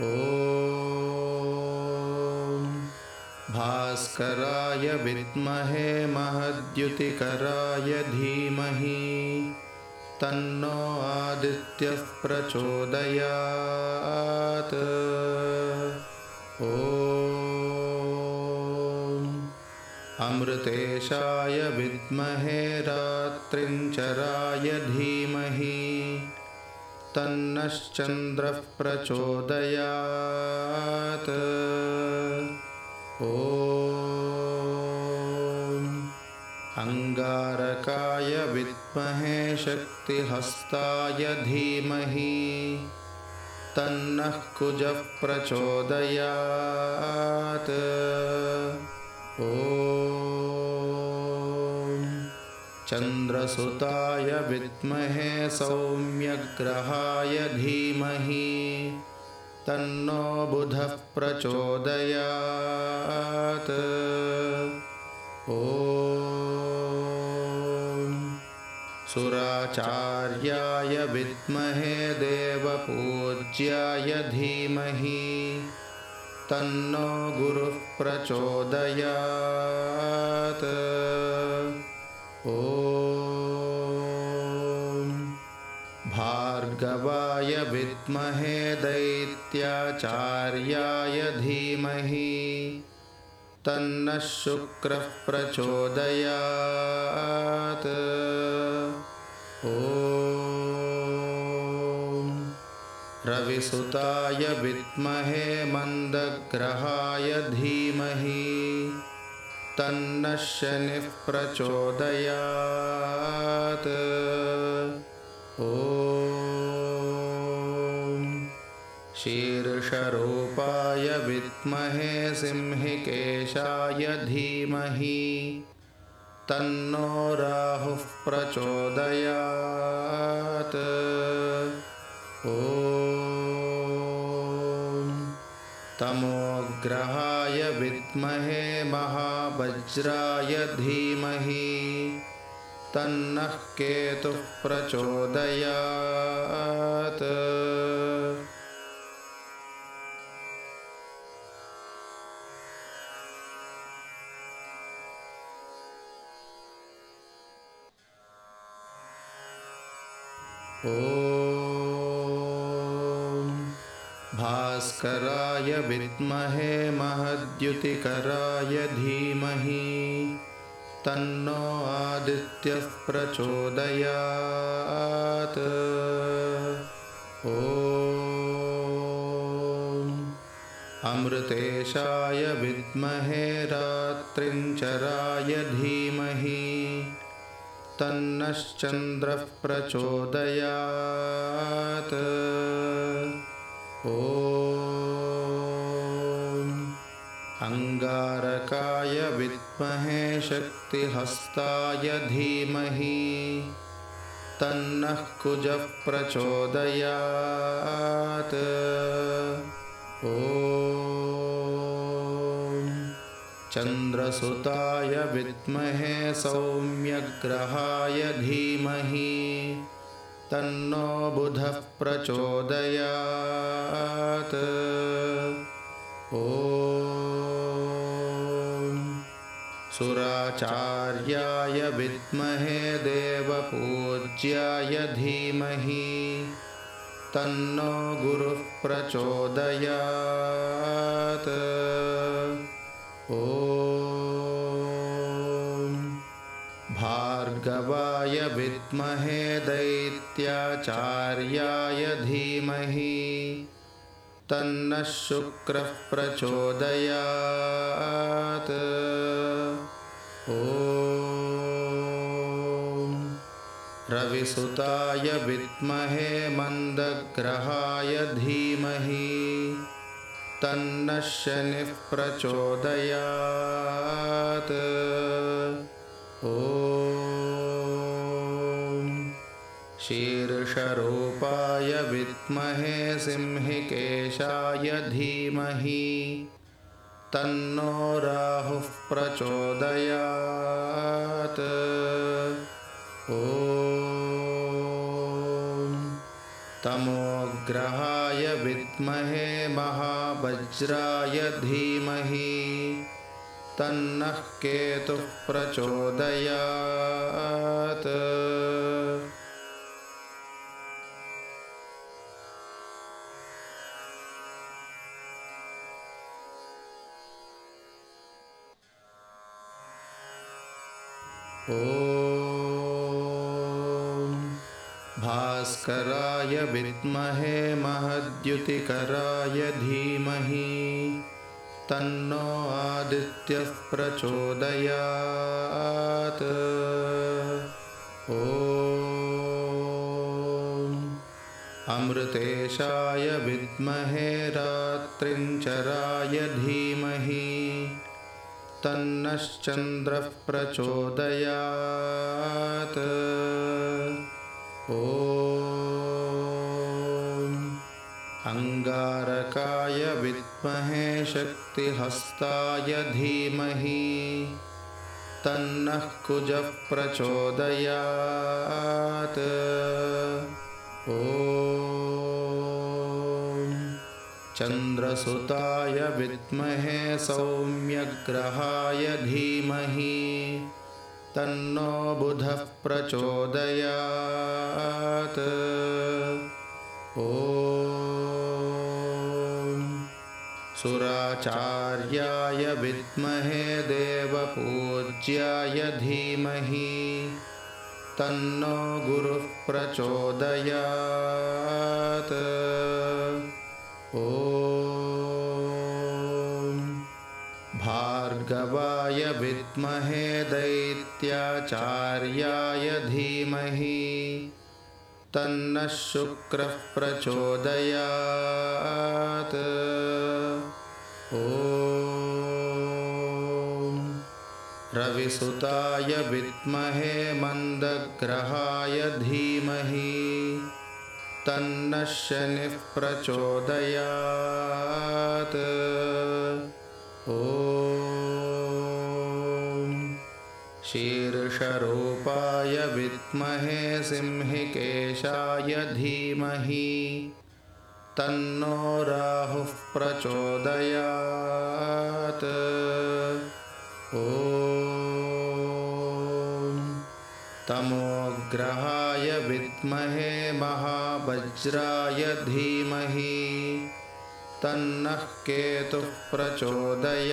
ॐ भास्कराय विद्महे महद्युतिकराय धीमहि तन्नो आदित्यः प्रचोदयात् ॐ अमृतेशाय विद्महे रात्रिञ्चराय धीमहि तन्नश्चन्द्रः प्रचोदयात्। ॐ। अङ्गारकाय विद्महे शक्तिहस्ताय धीमहि। तन्नः कुजः प्रचोदयात्। ॐ चन्द्रसुताय विद्महे सौम्यग्रहाय धीमहि तन्नो बुधः प्रचोदयात्। ॐ सुराचार्याय विद्महे देवपूज्याय धीमहि तन्नो गुरुः प्रचोदयात् ॐ भार्गवाय विद्महे दैत्याचार्याय धीमहि तन्नः शुक्रः प्रचोदयात् ॐ रविसुताय विद्महे मन्दग्रहाय धीमहि तन्नः शनिः प्रचोदयात् ॐ शीर्षरूपाय विद्महे सिंहिकेशाय धीमहि। तन्नो राहुः प्रचोदयात्। ॐ तमोग्रहाय विद्महे महावज्राय धीमहि तन्नः केतुः प्रचोदयात् भास्कराय विद्महे महद्युतिकराय धीमहि तन्नो आदित्यः प्रचोदयात्। ॐ। अमृतेशाय विद्महे रात्रिञ्चराय धीमहि तन्नश्चन्द्रः प्रचोदयात् ॐ अङ्गारकाय विद्महे शक्तिहस्ताय धीमहि तन्नः कुजः प्रचोदयात् ॐ चन्द्रसुताय विद्महे सौम्यग्रहाय धीमहि तन्नो बुधः प्रचोदयात् ॐ सुराचार्याय विद्महे देवपूज्याय धीमहि तन्नो गुरुः प्रचोदयात् ॐ भार्गवाय विद्महे दैत्याचार्याय धीमहि तन्नः शुक्रः प्रचोदयात्। ॐ रविसुताय विद्महे मन्दग्रहाय धीमहि। तन्नः शनिः प्रचोदयात्। ॐ शीर्षरूपाय विद्महे सिंहिकेशाय धीमहि। तन्नो राहुः प्रचोदयात्। ॐ तमोग्रहाय विद्महे महावज्राय धीमहि। तन्नः केतुः प्रचोदयात् ॐ भास्कराय विद्महे महद्युतिकराय धीमहि तन्नो आदित्यः प्रचोदयात् ॐ अमृतेशाय विद्महे रात्रिञ्चराय धीमहि तन्नश्चन्द्रः प्रचोदयात्। ॐ अङ्गारकाय विद्महे शक्तिहस्ताय धीमहि। तन्नः कुजः प्रचोदयात्। ॐ चन्द्रसुताय विद्महे सौम्यग्रहाय धीमहि तन्नो बुधः प्रचोदयात्। ॐ सुराचार्याय विद्महे देवपूज्याय धीमहि तन्नो गुरुः प्रचोदयात्। ॐ भार्गवाय विद्महे दैत्याचार्याय धीमहि तन्नः शुक्रः प्रचोदयात्। ॐ। रविसुताय विद्महे मन्दग्रहाय धीमहि तन्नः शनिः प्रचोदयात् ॐ शीर्षरूपाय विद्महे सिंहिकेशाय धीमहि। तन्नो राहुः प्रचोदयात्। ॐ तमोग्रहाय विद्महे महावज्राय धीमहि तन्नः केतुः प्रचोदयात्